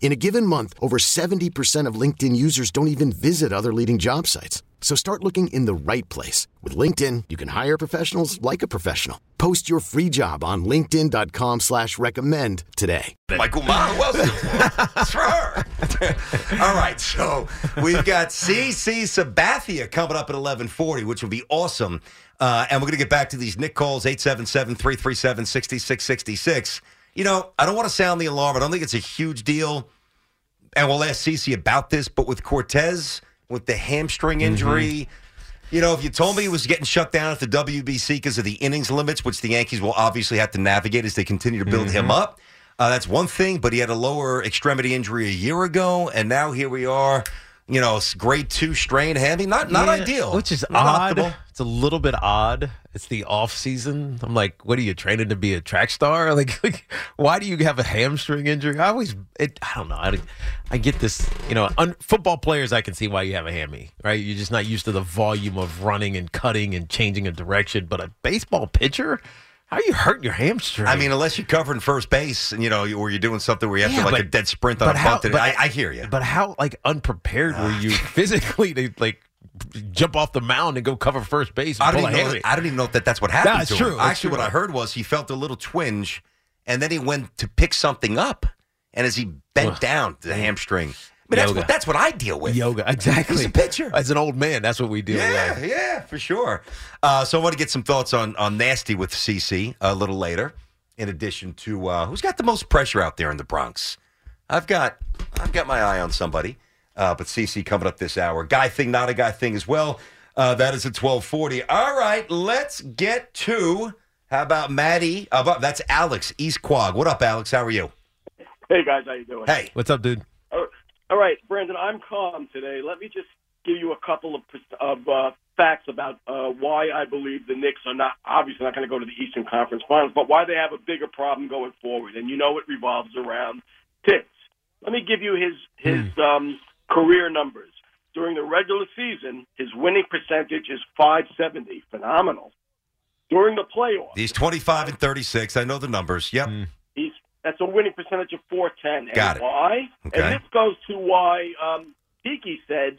In a given month, over 70% of LinkedIn users don't even visit other leading job sites. So start looking in the right place. With LinkedIn, you can hire professionals like a professional. Post your free job on linkedin.com slash recommend today. Michael Ma, for her. All right, so we've got CC Sabathia coming up at 1140, which will be awesome. Uh, and we're going to get back to these Knick calls, 877-337-6666. You know, I don't want to sound the alarm. I don't think it's a huge deal. And we'll ask CC about this, but with Cortes, with the hamstring injury, you know, if you told me he was getting shut down at the WBC because of the innings limits, which the Yankees will obviously have to navigate as they continue to build him up, uh, that's one thing. But he had a lower extremity injury a year ago, and now here we are. You know, grade two strain hammy, not not Yeah, ideal, Which is Not odd. optimal. It's a little bit odd. It's the off season. I'm like, what are you training to be a track star? Like, like why do you have a hamstring injury? I always, it, I don't know. I, I get this. You know, un, football players, I can see why you have a hammy, right? You're just not used to the volume of running and cutting and changing a direction. But a baseball pitcher, how are you hurting your hamstring? I mean, unless you're covering first base, and you know, or you're doing something where you have Yeah, to like but- a dead sprint on a how- bunt. I, I hear you. But how like unprepared were you physically to like jump off the mound and go cover first base? And I don't, even know, hammy? I don't even know that that's what happened That's true. him. That's Actually, true. what I heard was he felt a little twinge, and then he went to pick something up, and as he bent Ugh. down, the hamstring. I mean, that's what that's what I deal with. Yoga, exactly. He's a pitcher. As an old man, that's what we do. Yeah, yeah, for sure. Uh, so I want to get some thoughts on on nasty with CC a little later. In addition to uh, who's got the most pressure out there in the Bronx, I've got I've got my eye on somebody. Uh, but CC coming up this hour, guy thing, not a guy thing as well. Uh, that is at twelve forty. All right, let's get to how about Maddie? Uh, that's Alex East Quogue. What up, Alex? How are you? Hey guys, how you doing? Hey, What's up, dude? All all right, Brandon, I'm calm today. Let me just give you a couple of pers- of uh, facts about uh, why I believe the Knicks are not obviously not going to go to the Eastern Conference Finals, but why they have a bigger problem going forward. And you know it revolves around Thibs. Let me give you his his um, career numbers. During the regular season, his winning percentage is 570, phenomenal. During the playoffs, he's twenty five and thirty six. I know the numbers. Yep. He's that's a winning percentage of 410. And Got it. Why? Okay. And this goes to why um, Tiki said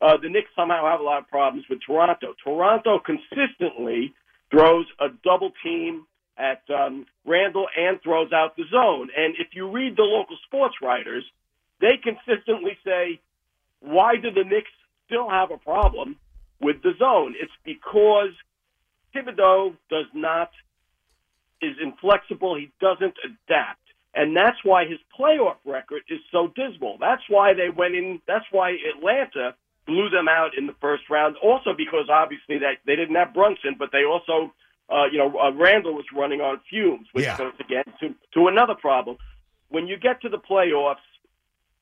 uh, the Knicks somehow have a lot of problems with Toronto. Toronto consistently throws a double team at um, Randle and throws out the zone. And if you read the local sports writers, they consistently say, why do the Knicks still have a problem with the zone? It's because Thibodeau does not is inflexible. He doesn't adapt. And that's why his playoff record is so dismal. That's why they went in. That's why Atlanta blew them out in the first round. Also because obviously that they didn't have Brunson, but they also, uh, you know, uh, Randle was running on fumes, which Yeah. goes again to to another problem. When you get to the playoffs,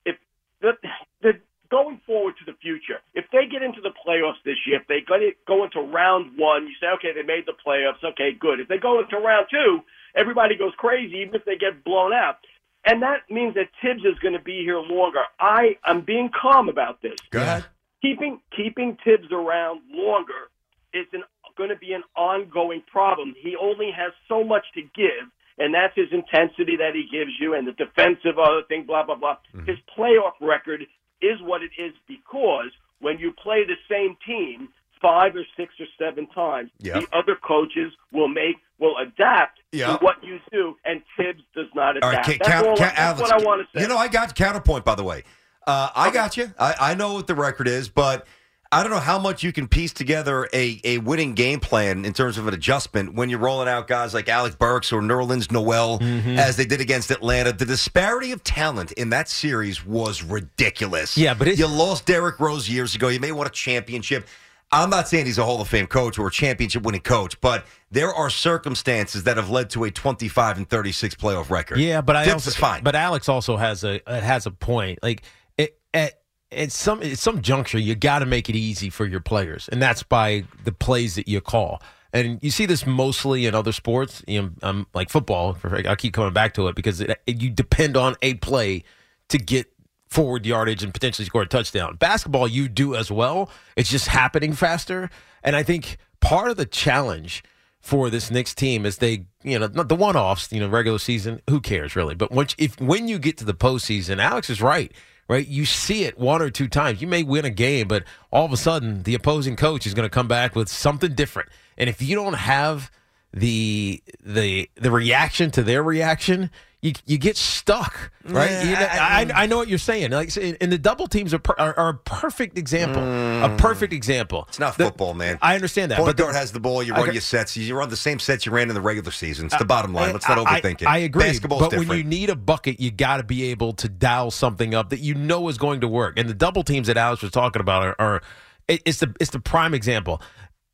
if the, the going forward to the future, if they get into the playoffs this year, if they go, go into round one, you say, okay, they made the playoffs, okay, good. If they go into round two, everybody goes crazy, even if they get blown out. And that means that Thibs is going to be here longer. I am being calm about this. Go ahead. Keeping keeping Thibs around longer is an, going to be an ongoing problem. He only has so much to give, and that's his intensity that he gives you, and the defensive other thing, blah blah blah. Mm-hmm. His playoff record is what it is because when you play the same team five or six or seven times, Yeah. the other coaches will make will adapt Yeah. to what you do, and Thibs does not adapt. All right, ca- that's count, all, count, that's Alex, what I want to say. You know, I got counterpoint. By the way, uh, I got you. I, I know what the record is, but I don't know how much you can piece together a, a winning game plan in terms of an adjustment when you're rolling out guys like Alec Burks or Nerlens Noel Mm-hmm. as they did against Atlanta. The disparity of talent in that series was ridiculous. Yeah, but it's- you lost Derrick Rose years ago. You may want a championship. I'm not saying he's a Hall of Fame coach or a championship winning coach, but there are circumstances that have led to a 25 and 36 playoff record. Yeah, but I Thibs also, is fine. But Alex also has a uh, has a point. Like it, at at some at some juncture, you got to make it easy for your players, and that's by the plays that you call. And you see this mostly in other sports, you know, um, like football. I keep coming back to it because it, you depend on a play to get forward yardage and potentially score a touchdown. Basketball, you do as well. It's just happening faster. And I think part of the challenge for this Knicks team is they, you know, not the one offs, you know, regular season, who cares really? But once, if when you get to the postseason, Alex is right right? You see it one or two times. You may win a game, but all of a sudden the opposing coach is going to come back with something different. And if you don't have the the the reaction to their reaction, you you get stuck, right? Yeah, You know, I, I, I know what you're saying. Like, and the double teams are per, are, are a perfect example. A mm. perfect example. It's not The- football, man. I understand that, Point but the- guard has the ball. You run Okay. your sets. You run the same sets you ran in the regular season. It's the bottom line. Let's not I- overthink it. I, agree. Basketball's but different. when you need a bucket, you got to be able to dial something up that you know is going to work. And the double teams that Alex was talking about are, are it's the it's the prime example.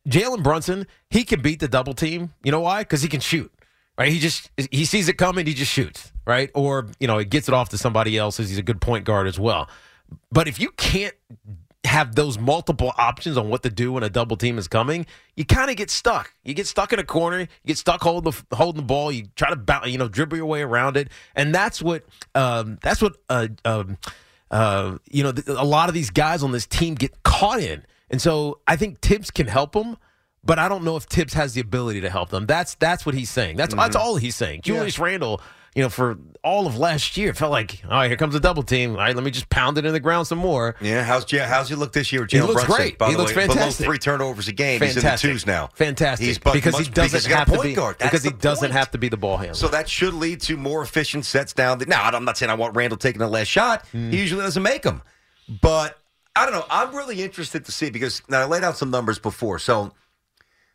Jalen Brunson, he can beat the double team. You know why? Because he can shoot. Right? He just he sees it coming, he just shoots. Right? Or you know, he gets it off to somebody else. As he's a good point guard as well. But if you can't have those multiple options on what to do when a double team is coming, you kind of get stuck. You get stuck in a corner. You get stuck holding the holding the ball. You try to bounce, you know, dribble your way around it, and that's what um, that's what uh, um, uh, you know a lot of these guys on this team get caught in. And so I think Thibs can help them. But I don't know if Thibs has the ability to help them. That's that's what he's saying. That's that's all he's saying. Julius Randle, you know, for all of last year, felt like, all right, here comes a double team. All right, let me just pound it in the ground some more. yeah, how's Ja- how's he look this year? He Jalen looks Brunson, great. By He the looks way, fantastic. Below three turnovers a game. He's in the Fantastic. twos now. Fantastic. He's because he doesn't because have to be guard. That's because he doesn't have to be the ball handler. So that should lead to more efficient sets down. The, now, I'm not saying I want Randle taking the last shot. Hmm. He usually doesn't make them. But I don't know. I'm really interested to see because now I laid out some numbers before. So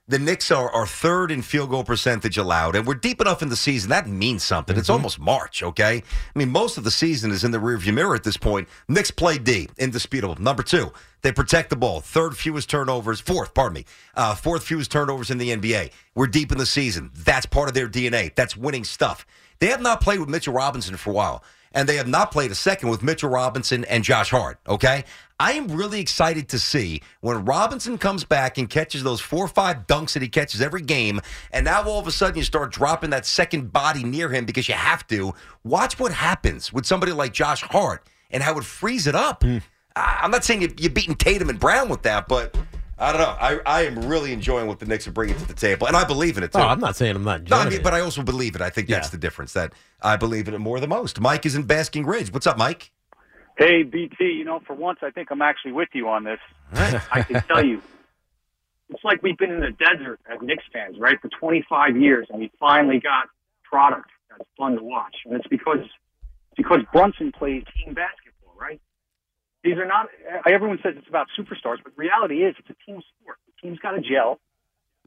the Knicks are, are third in field goal percentage allowed, and we're deep enough in the season. That means something. Mm-hmm. It's almost March, okay? I mean, most of the season is in the rearview mirror at this point. Knicks play D, indisputable. Number two, they protect the ball. Third fewest turnovers, fourth, pardon me, uh, fourth fewest turnovers in the NBA. We're deep in the season. That's part of their DNA. That's winning stuff. They have not played with Mitchell Robinson for a while, and they have not played a second with Mitchell Robinson and Josh Hart, okay? I am really excited to see when Robinson comes back and catches those four or five dunks that he catches every game, and now all of a sudden you start dropping that second body near him because you have to. Watch what happens with somebody like Josh Hart and how it frees it up. Hmm. I- I'm not saying you're beating Tatum and Brown with that, but I don't know. I, I am really enjoying what the Knicks are bringing to the table, and I believe in it too. oh, I'm not saying I'm not No, I mean, it. but I also believe it. I think that's Yeah. the difference. That I believe in it more than most. Mike is in Basking Ridge. What's up, Mike? Hey, BT, you know, for once, I think I'm actually with you on this. I can tell you, it's like we've been in the desert as Knicks fans, right, for 25 years, and we finally got product that's fun to watch. And it's because because Brunson plays team basketball, right? These are not. Everyone says it's about superstars, but reality is it's a team sport. The team's got to gel.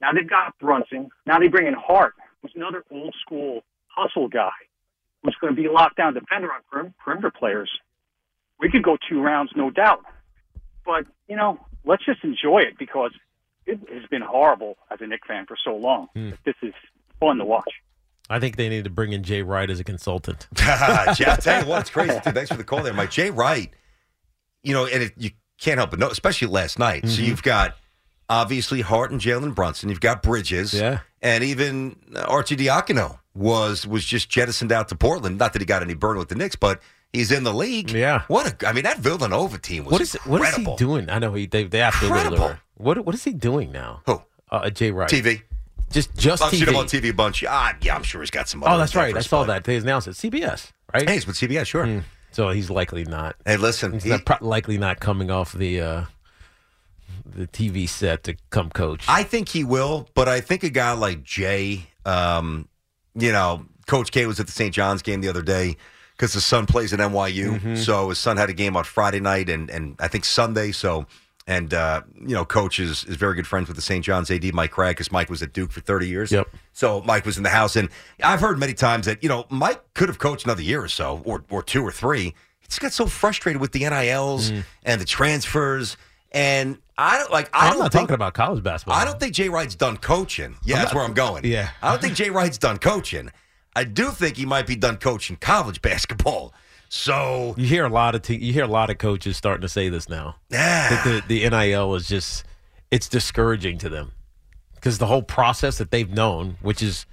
Now they've got Brunson. Now they bring in Hart, who's another old school hustle guy, who's going to be a lockdown defender on perim- perimeter players we could go two rounds, no doubt. But you know, let's just enjoy it because it has been horrible as a Knick fan for so long. Hmm. that This is fun to watch. I think they need to bring in Jay Wright as a consultant. Jay, I'll tell you what, it's crazy. Too. Thanks for the call there, Mike. Jay Wright, you know, and it, you can't help but know, especially last night. Mm-hmm. So you've got obviously Hart and Jalen Brunson. You've got Bridges. Yeah. And even uh, Arcidiacono was was just jettisoned out to Portland. Not that he got any burn with the Knicks, but he's in the league. Yeah. What a, I mean, that Villanova team was What is what is he doing? I know he they they absolutely Incredible. What what is he doing now? Who? Uh, Jay Wright. TV. Just just I've TV. seen him on TV a bunch. Ah, yeah, I'm sure he's got some. Other Oh, that's right. I saw that. They announced it. CBS, right? Hey, it's with CBS, sure. Mm. So he's likely not. Hey, listen, He's he- not, pro- likely not coming off the uh, the TV set to come coach. I think he will, but I think a guy like Jay, um, you know, Coach K was at the St. John's game the other day because his son plays at NYU. Mm-hmm. So his son had a game on Friday night and, and I think Sunday. So, and, uh, you know, Coach is, is very good friends with the St. John's AD, Mike Cragg, because Mike was at Duke for 30 years. Yep. So Mike was in the house. And I've heard many times that, you know, Mike could have coached another year or so, or, or two or three. He just got so frustrated with the NILs and the transfers. And I don't like, I I'm don't not think, talking about college basketball. I don't think Jay Wright's done coaching. Yeah, that's where I'm going. Yeah. I don't think Jay Wright's done coaching. I do think he might be done coaching college basketball. So You hear a lot of te- you hear a lot of coaches starting to say this now. That yeah, the, the NIL is just it's discouraging to them because the whole process that they've known, which is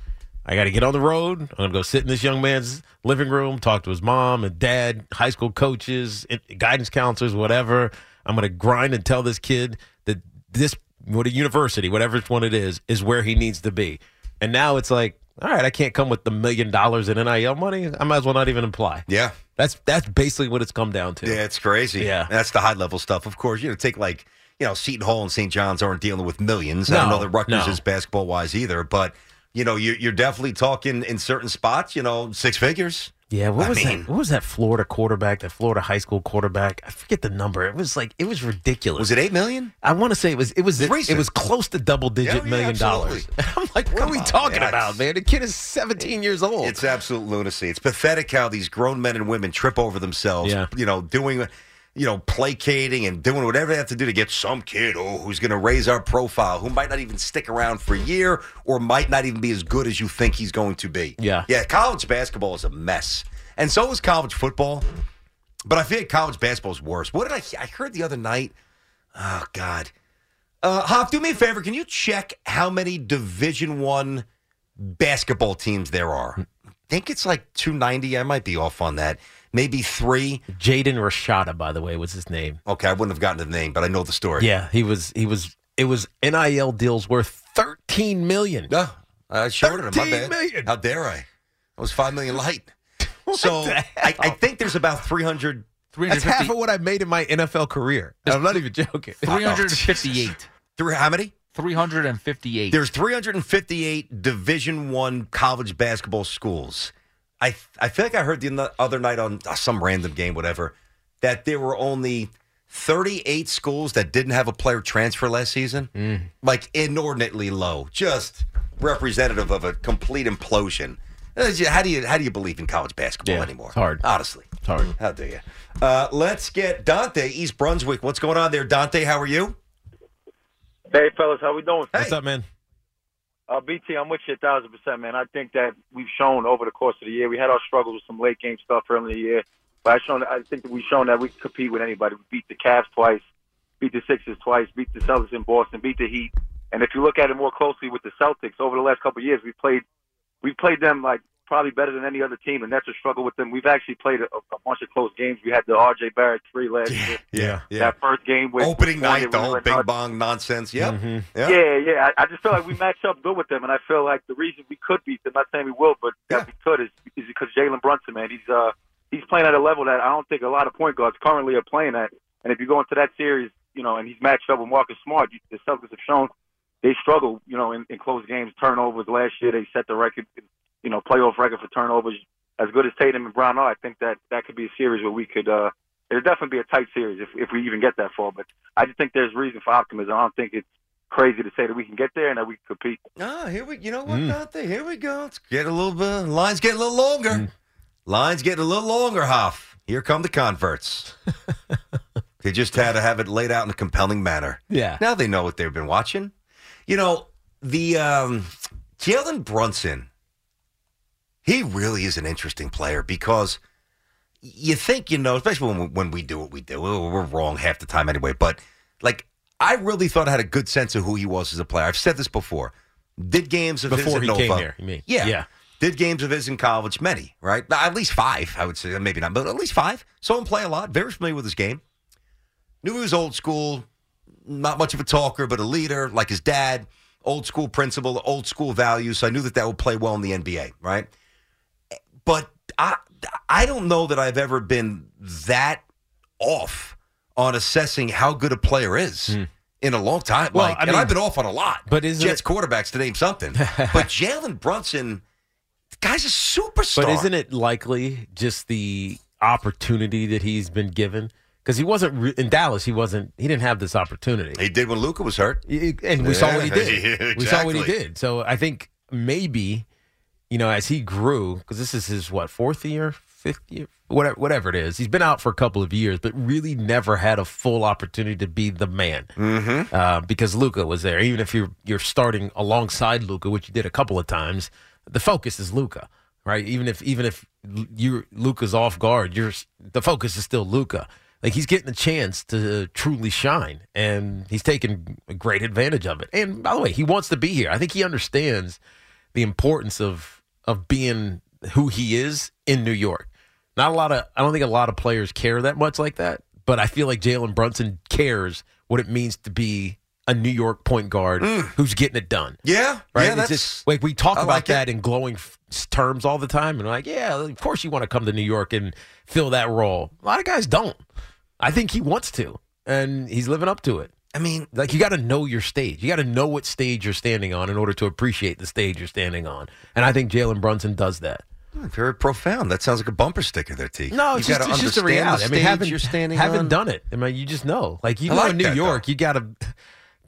I got to get on the road. I'm gonna go sit in this young man's living room, talk to his mom and dad, high school coaches, guidance counselors, whatever. I'm gonna grind and tell this kid that this what a university, whatever it's one it is, is where he needs to be. And now it's like, all right, I can't come with the million dollars in NIL money. I might as well not even apply. yeah, That's that's basically what it's come down to. yeah. It's crazy. Yeah. that's the high level stuff. Of course, you know, take like you know, Seton Hall and St. John's aren't dealing with millions. I don't know that Rutgers no. is basketball wise either, but you know, you're, you're definitely talking in certain spots. You know, six figures. Yeah, what I was mean- that? What was that Florida quarterback? That Florida high school quarterback? I forget the number. It was like it was ridiculous. Was it eight million? I want to say it was. It was. It's It, was close to double digit Yeah, yeah, million absolutely. dollars. I'm like, what Come are we on, talking man. about, man? The kid is 17 years old. It's absolute lunacy. It's pathetic how these grown men and women trip over themselves. Yeah. You know, doing, you know, placating and doing whatever they have to do to get some kid oh, who's going to raise our profile, who might not even stick around for a year or might not even be as good as you think he's going to be. Yeah. Yeah. College basketball is a mess, and so is college football. But I feel like college basketball is worse. What did I? I heard the other night. Oh God. Uh, Hop, do me a favor. Can you check how many Division One basketball teams there are? I think it's like 290. I might be off on that. Maybe three. Jaden Rashada, by the way, was his name. Okay, I wouldn't have gotten the name, but I know the story. Yeah, he was. He was. It was NIL deals worth 13 million. No, I shorted him. My 13 bad. million. How dare I? I was five million light. so I, I think there's about 300. That's half of what I made in my NFL career. I'm not even joking. 358. Three, how many? 358. There's 358 Division One college basketball schools. I I feel like I heard the other night on uh, some random game, whatever, that there were only 38 schools that didn't have a player transfer last season. Mm. Like inordinately low, just representative of a complete implosion. Uh, How do you how do you believe in college basketball Yeah, anymore? it's hard. honestly. It's hard. How do you? Uh, let's get Dante, East Brunswick. What's going on there, Dante? How are you? Hey, fellas, how we doing? What's up, man? Uh, BT, I'm with you a thousand percent, man. I think that we've shown over the course of the year. We had our struggles with some late game stuff early in the year, but I shown. I think that we've shown that we can compete with anybody. We beat the Cavs twice, beat the Sixers twice, beat the Celtics in Boston, beat the Heat. And if you look at it more closely with the Celtics over the last couple of years, we played, we played them like probably better than any other team, and that's a struggle with them. We've actually played a, a bunch of close games. We had the R.J. Barrett three last year. Yeah, yeah. That first game with Opening night, the we whole went bing bong nonsense. Yep. Mhm. Yeah. Yeah, yeah. I, I just feel like we match up good with them, and I feel like the reason we could beat them, not saying we will, but Yeah. that we could is, is because Jalen Brunson, man, he's uh he's playing at a level that I don't think a lot of point guards currently are playing at. And if you go into that series, you know, and he's matched up with Marcus Smart, you- the Celtics have shown they struggle, you know, in, in close games. Turnovers last year, they set the record, you know, playoff record for turnovers. As good as Tatum and Brown are, I think that that could be a series where we could. uh It'll definitely be a tight series if if we even get that far. But I just think there's reason for optimism. I don't think it's crazy to say that we can get there and that we can compete. Ah, here we. You know what, Mm. Dante? Here we go. It's getting a little bit. Lines getting a little longer. Mm. Lines getting a little longer. Hoff. Here come the converts. they just had to have it laid out in a compelling manner. Yeah. Now they know what they've been watching. You know the um, Jalen Brunson. He really is an interesting player because you think you know, especially when we, when we do what we do, we're wrong half the time anyway. But like, I really thought I had a good sense of who he was as a player. I've said this before. Did games of his Before at he Nova. came here, you mean? Yeah, Yeah. Did games of his in college, many, right? At least five, I would say. Maybe not, but at least five. Saw him play a lot. Very familiar with his game. Knew he was old school, not much of a talker, but a leader, like his dad. Old school principle, old school values. So I knew that that would play well in the NBA, right? But I, I don't know that I've ever been that off on assessing how good a player is hmm. in a long time. Well, like, I and mean- I've been off on a lot. But isn't Jets it- quarterbacks to name something? but Jalen Brunson, the guy's a superstar. But isn't it likely just the opportunity that he's been given? Because he wasn't re- in Dallas. He wasn't. He didn't have this opportunity. He did when Luka was hurt. Y- and we saw what he Yeah, did. We saw what he did. So I think maybe, you know, as he grew, because this is his what fourth year, fifth year, whatever, whatever it is. He's been out for a couple of years, but really never had a full opportunity to be the man. Mm-hmm. Uh, because Luka was there. Even if you're you're starting alongside Luka, which you did a couple of times, the focus is Luka. right? Even if even if you Luka's off guard, you're the focus is still Luka. Like he's getting a chance to truly shine, and he's taking a great advantage of it. And by the way, he wants to be here. I think he understands the importance of of being who he is in New York. Not a lot of I don't think a lot of players care that much like that, but I feel like Jalen Brunson cares what it means to be a New York point guard mm. who's getting it done. Yeah, Right? Yeah, that's just, like we talk I about like it. that in glowing f- terms all the time, and like, yeah, of course you want to come to New York and fill that role. A lot of guys don't. I think he wants to, and he's living up to it. I mean, Like you got to know your stage. You got to know what stage you're standing on in order to appreciate the stage you're standing on. And I think Jalen Brunson does that. Oh, very profound. That sounds like a bumper sticker there, T. No, You it's just, it's just a reality. I mean, haven't, you're standing haven't on. done it. I mean, you just know. Like you I know, like in New that, York, though. you got to.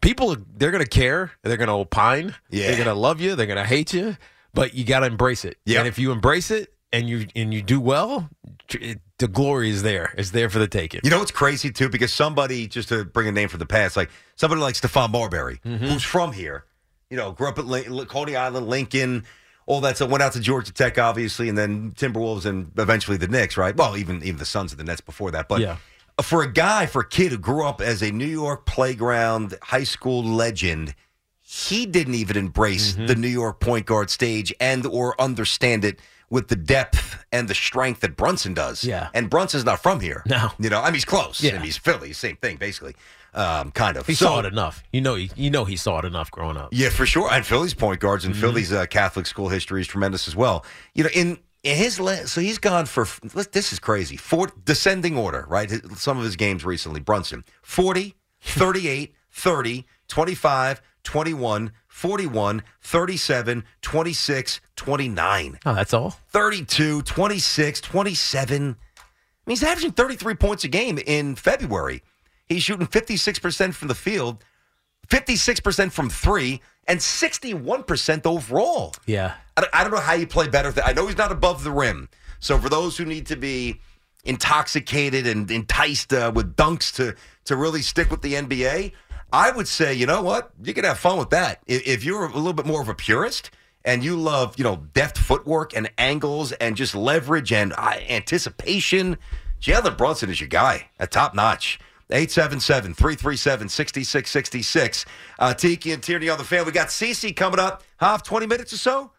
People, they're gonna care. They're gonna opine. Yeah. They're gonna love you. They're gonna hate you. But you got to embrace it. Yep. And if you embrace it and you and you do well, it, the glory is there. It's there for the taking. You know what's crazy too? Because somebody, just to bring a name from the past, like somebody like Stephon Marbury, Mm-hmm. who's from here, you know, grew up at Lin- Coney Island, Lincoln, all that stuff. Went out to Georgia Tech, obviously, and then Timberwolves, and eventually the Knicks, right? Well, even even the Suns of the Nets before that. But Yeah. for a guy, for a kid who grew up as a New York playground high school legend, he didn't even embrace Mm-hmm. the New York point guard stage and or understand it with the depth and the strength that Brunson does. Yeah. And Brunson's not from here. No. You know, I mean, he's close. Yeah. I mean, he's Philly, same thing, basically. Um, kind of. He So- saw it enough. You know, he, you know, he saw it enough growing up. Yeah, for sure. And Philly's point guards Mm-hmm. and Philly's uh, Catholic school history is tremendous as well. You know, in, in his le- so he's gone for this is crazy. Four descending order, right? His- Some of his games recently. Brunson 40, 38, 30, 25, 21, 41, 37, 26, 29. Oh, that's all. 32, 26, 27. I mean, he's averaging 33 points a game in February. He's shooting 56% from the field, 56% from three, and 61% overall. Yeah. I don't, I don't know how you play better. Th- I know he's not above the rim. So for those who need to be intoxicated and enticed uh, with dunks to to really stick with the NBA, I would say, you know what? You can have fun with that. If, you're a little bit more of a purist and you love, you know, deft footwork and angles and just leverage and uh, anticipation, Jalen Brunson is your guy at top notch. 877 337 6666. Uh, Tiki and Tierney on the fan. We got CC coming up, half 20 minutes or so.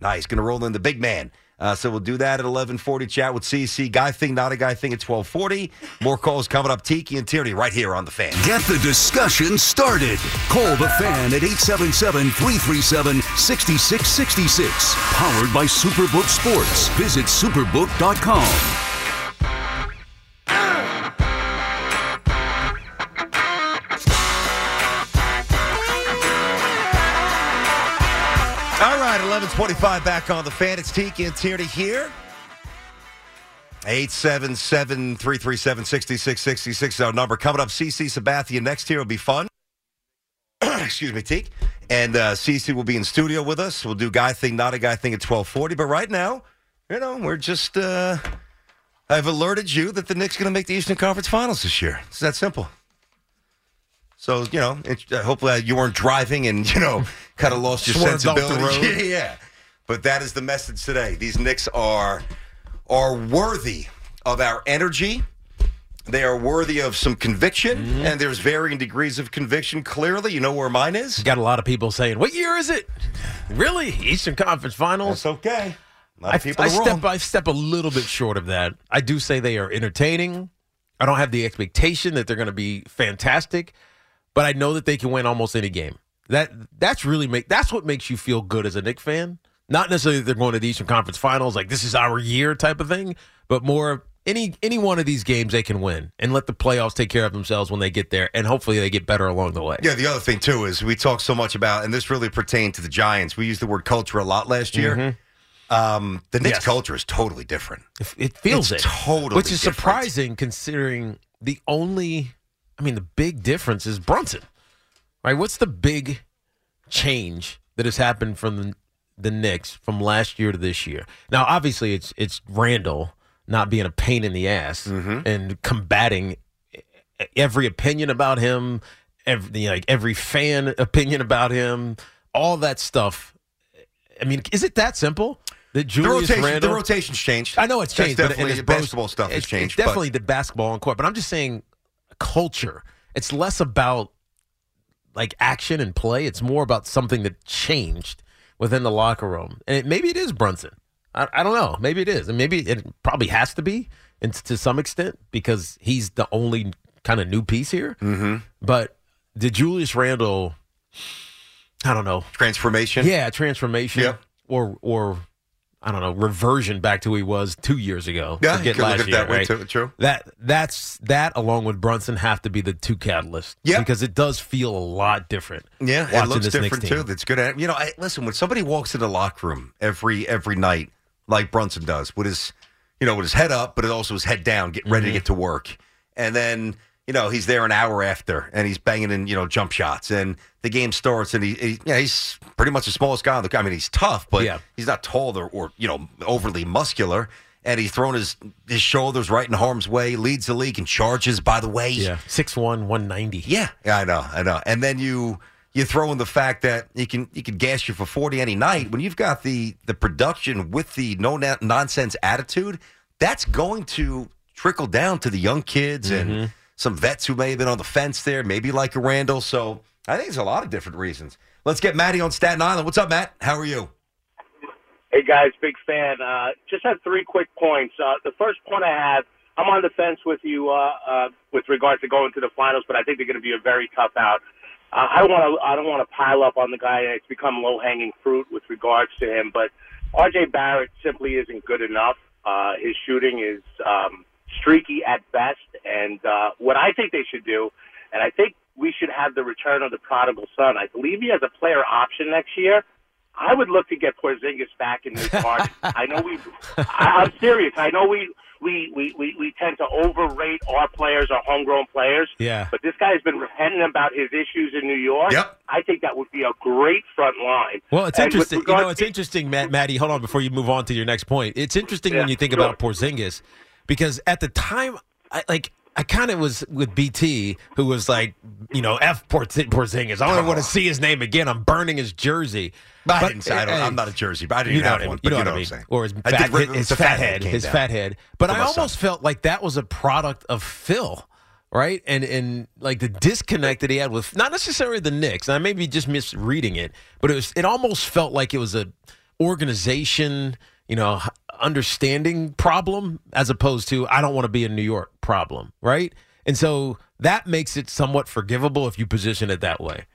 Nice. Going to roll in the big man. Uh, so we'll do that at 1140. Chat with CC. Guy thing, not a guy thing at 1240. More calls coming up. Tiki and Tierney right here on the fan. Get the discussion started. Call the fan at 877 337 6666. Powered by Superbook Sports. Visit superbook.com. All right, 1125 back on the fan. It's Tiki and Tierney here. 877 337 6666 our number. Coming up, CC Sabathia next here will be fun. Excuse me, Teak. And uh, CC will be in studio with us. We'll do guy thing, not a guy thing at 1240. But right now, you know, we're just, uh, I've alerted you that the Knicks going to make the Eastern Conference Finals this year. It's that simple. So, you know, it, uh, hopefully you weren't driving and, you know, kind of lost your Swerved sensibility. road. Yeah, yeah. But that is the message today. These Knicks are are worthy of our energy. They are worthy of some conviction, Mm-hmm. and there's varying degrees of conviction. Clearly, you know where mine is. Got a lot of people saying, "What year is it?" Really, Eastern Conference Finals. That's okay. I, I are step. I step a little bit short of that. I do say they are entertaining. I don't have the expectation that they're going to be fantastic, but I know that they can win almost any game. That that's really make that's what makes you feel good as a Knick fan. Not necessarily that they're going to the Eastern Conference Finals, like this is our year type of thing, but more any any one of these games they can win and let the playoffs take care of themselves when they get there, and hopefully they get better along the way. Yeah, the other thing too is we talk so much about, and this really pertained to the Giants. We used the word culture a lot last year. Um, the Knicks Yes. culture is totally different. It, it feels It's it totally which is different. surprising considering the only, I mean, the big difference is Brunson, right? What's the big change that has happened from the, the Knicks from last year to this year? Now, obviously, it's it's Randle not being a pain in the ass Mm-hmm. and combating every opinion about him, every like every fan opinion about him, all that stuff. I mean, is it that simple? The Julius rotation, the rotation's changed. I know it's That's changed, but definitely and his the basketball stuff has changed. It's but- definitely the basketball on court, but I'm just saying culture. It's less about like action and play. It's more about something that changed within the locker room, and it, maybe it is Brunson. I, I don't know. Maybe it is, and maybe it probably has to be, and to some extent because he's the only kind of new piece here. Mm-hmm. But did Julius Randle? I don't know. transformation. Yeah, transformation. Yep. Or or I don't know, reversion back to who he was two years ago. Yeah, you could look at year, that way, right? too. True. That that's that along with Brunson have to be the two catalysts. Yep. Because it does feel a lot different. Yeah, it looks different too. That's good. At, you know, I, listen. When somebody walks in the locker room every every night, like Brunson does, with his, you know, with his head up, but it also his head down, getting Mm-hmm. ready to get to work, and then you know he's there an hour after, and he's banging in you know jump shots, and the game starts, and he, he yeah, he's pretty much the smallest guy on the. I mean, he's tough, but Yeah. he's not tall or, or you know overly muscular. And he's throwing his, his shoulders right in harm's way, leads the league and charges, by the way. Yeah. 6'1, 190. Yeah, yeah, I know, I know. And then you you throw in the fact that he can he can gas you for forty any night. When you've got the the production with the no na- nonsense attitude, that's going to trickle down to the young kids and mm-hmm. some vets who may have been on the fence there, maybe like a Randle. So I think there's a lot of different reasons. Let's get Matty on Staten Island. What's up, Matt? How are you? Hey guys, big fan. Uh, just have three quick points. Uh, the first point I have, I'm on the fence with you uh, uh, with regard to going to the finals, but I think they're going to be a very tough out. Uh, I don't want to. I don't want to pile up on the guy. It's become low hanging fruit with regards to him, but R.J. Barrett simply isn't good enough. Uh, his shooting is um, streaky at best, and uh, what I think they should do, and I think we should have the return of the prodigal son. I believe he has a player option next year. I would look to get Porzingis back in this part. I know we. I, I'm serious. I know we, we we we we tend to overrate our players, our homegrown players. Yeah. But this guy's been repenting about his issues in New York. Yep. I think that would be a great front line. Well, it's And interesting. You know, it's to- interesting, Matt, Matty. Hold on before you move on to your next point. It's interesting when you think sure. about Porzingis because at the time, I like. I kind of was with BT, who was like, you know, F Porz- Porzingis. I don't want to oh. see his name again. I'm burning his jersey. I But, didn't say I I'm not a jersey, but I didn't you know have what I one. But You know you what know I what I'm mean. saying. Or his I fat, did his, the fat head, his down. fat head. But I my son. almost felt like that was a product of Phil, right? And and like the disconnect that he had with not necessarily the Knicks. And I may be just misreading it, but it was. It almost felt like it was a organization, you know, understanding problem as opposed to I don't want to be in New York problem, right? And so that makes it somewhat forgivable if you position it that way.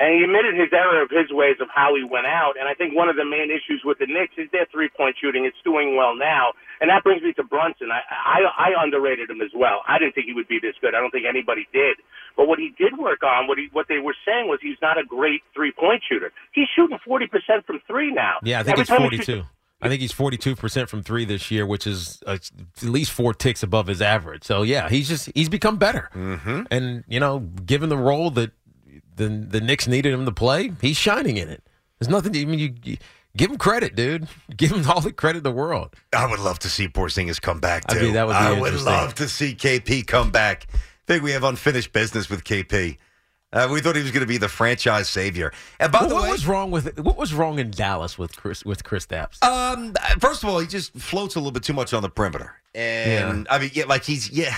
And he admitted his error of his ways of how he went out. And I think one of the main issues with the Knicks is their three point shooting. It's doing well now. And that brings me to Brunson. I, I, I underrated him as well. I didn't think he would be this good. I don't think anybody did. But what he did work on, what he, what they were saying was he's not a great three point shooter. He's shooting 40% from three now. Yeah, I think Every it's time he shoots- 42. I think he's 42% from three this year, which is uh, at least four ticks above his average. So, yeah, he's just, he's become better. Mm-hmm. And, you know, given the role that the, the Knicks needed him to play, he's shining in it. There's nothing, I mean, you, you give him credit, dude. Give him all the credit in the world. I would love to see Porzingis come back I too. mean, that would I would love to see KP come back. I think we have unfinished business with KP. Uh, we thought he was going to be the franchise savior. And by Well, the what way, was wrong with what was wrong in Dallas with Chris with Kristaps? um, first of all, he just floats a little bit too much on the perimeter, and I mean, yeah, like he's yeah.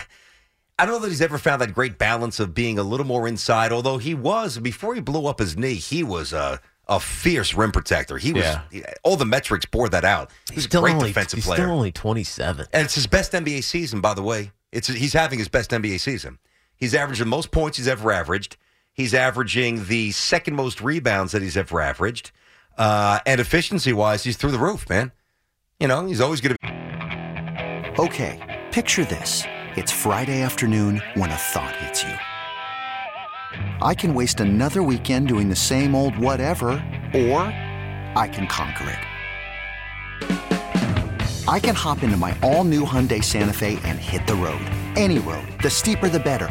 I don't know that he's ever found that great balance of being a little more inside. Although he was before he blew up his knee, he was a a fierce rim protector. He was Yeah. all the metrics bore that out. He was a still great only, defensive he's player. still only 27. And it's his best NBA season, by the way. It's he's having his best NBA season. He's averaging the most points he's ever averaged. He's averaging the second most rebounds that he's ever averaged. Uh, and efficiency wise, he's through the roof, man. You know, he's always going to be. Okay, picture this. It's Friday afternoon when a thought hits you. I can waste another weekend doing the same old whatever, or I can conquer it. I can hop into my all new Hyundai Santa Fe and hit the road. Any road. The steeper, the better.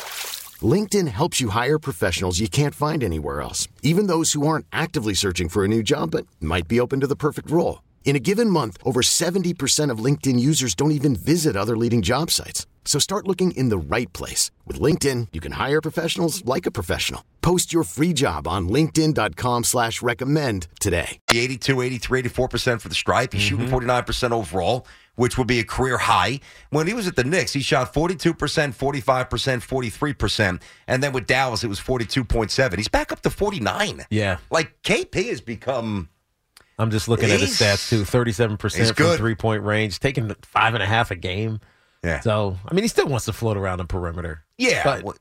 LinkedIn helps you hire professionals you can't find anywhere else, even those who aren't actively searching for a new job but might be open to the perfect role. In a given month, over 70% of LinkedIn users don't even visit other leading job sites. So start looking in the right place. With LinkedIn, you can hire professionals like a professional. Post your free job on linkedin.com slash recommend today. 82, 83, 84% for the stripe. He's shooting mm-hmm. 49% overall, which would be a career high. When he was at the Knicks, he shot 42%, 45%, 43%. And then with Dallas, it was 42.7. He's back up to 49. Yeah. Like KP has become. I'm just looking at his stats too. Thirty-seven he's percent from three point range, taking five and a half a game. Yeah. So I mean, he still wants to float around the perimeter. Yeah. But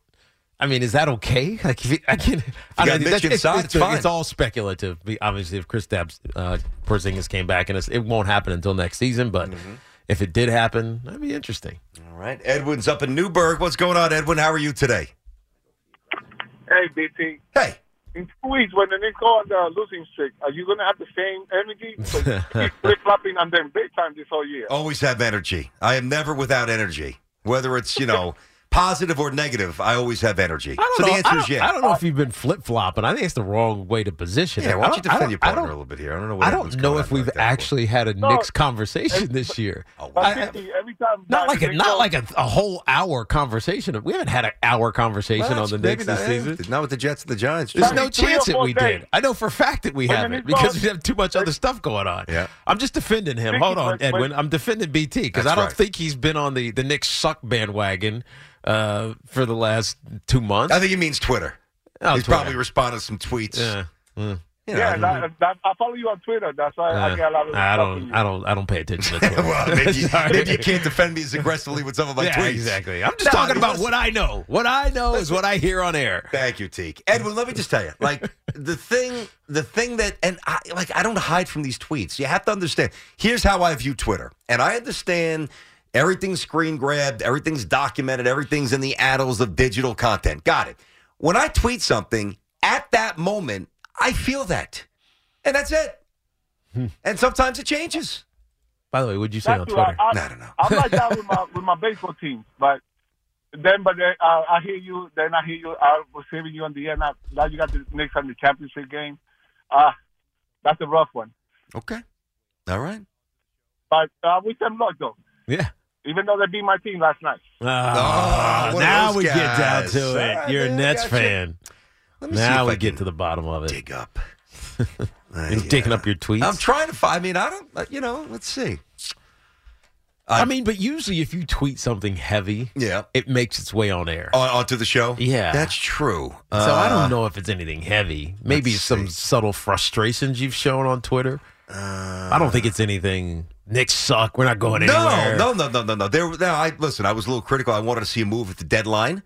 I mean, is that okay? Like, if he, I can. I got mean, Mitch that's- inside, it's, it's fine. it's all speculative. Obviously, if Kristaps, uh, Porzingis came back, and it's, it won't happen until next season. But Mm-hmm. if it did happen, that'd be interesting. all right. Edwin's up in Newburgh. What's going on, Edwin? How are you today? Hey, BT. Hey. In two weeks, when the Knicks go on the losing streak, are you going to have the same energy? Because you keep flip-flopping on them big time this whole year. Always have energy. I am never without energy. Whether it's, you know, positive or negative, I always have energy. I don't So know. the answer is don't, yeah. I don't know if you've been flip flopping. I think it's the wrong way to position Yeah, it. why I don't you don't- I defend don't- your partner a little bit here? I don't know what I don't know if we've like actually had a No, Knicks conversation this year. Oh, But I- every time not like a not like a, a whole hour conversation. We haven't had an hour conversation Well, on the maybe Knicks not, this season. Not with the Jets and the Giants. There's no chance that we days. did. I know for a fact that we When haven't because go- we have too much other stuff going on. Yeah. I'm just defending him. Hold on, when- when- Edwin. I'm defending BT because I don't right. think he's been on the the Knicks suck bandwagon uh, for the last two months. I think he means Twitter. Oh, He's Twitter. probably responded to some tweets. Yeah. Mm. You know, Yeah, that, that, I follow you on Twitter. That's why I Uh, get a lot of I don't. you. I don't. I don't pay attention to Twitter. well, maybe, Sorry. maybe you can't defend me as aggressively with some of my yeah, tweets. exactly. I'm just No, talking about listen- what I know. What I know is what I hear on air. Thank you, Teak. Edwin, let me just tell you, like the thing, the thing that, and I, like I don't hide from these tweets. You have to understand. Here's how I view Twitter, and I understand everything's screen grabbed, everything's documented, everything's in the annals of digital content. Got it. When I tweet something at that moment, I feel that, and that's it. and sometimes it changes. By the way, what'd you say on That's why Twitter? I, No, I don't know. I'm like that with my with my baseball team, but then but then, uh, I hear you. Then I hear you. I was saving you on the end. Now, now you got the Knicks on the championship game. Uh that's a rough one. Okay. All right. But uh, wish them luck though. Yeah. Even though they beat my team last night. Ah, one of now those we get down to All it. right, You're a Nets fan. Let me see Now if we I get to the bottom of it. dig up. You're digging up your tweets. I'm trying to find. I mean, I don't. uh, You know, let's see. I mean, but usually if you tweet something heavy, Yeah. it makes its way on air. On, onto the show. Yeah. that's true. so I Uh, don't know if it's anything heavy. Maybe some see. subtle frustrations you've shown on Twitter. I don't think it's anything. Knicks suck. We're not going No, anywhere. no, no, no, no, no. There, no. I listen. I was a little critical. I wanted to see a move at the deadline.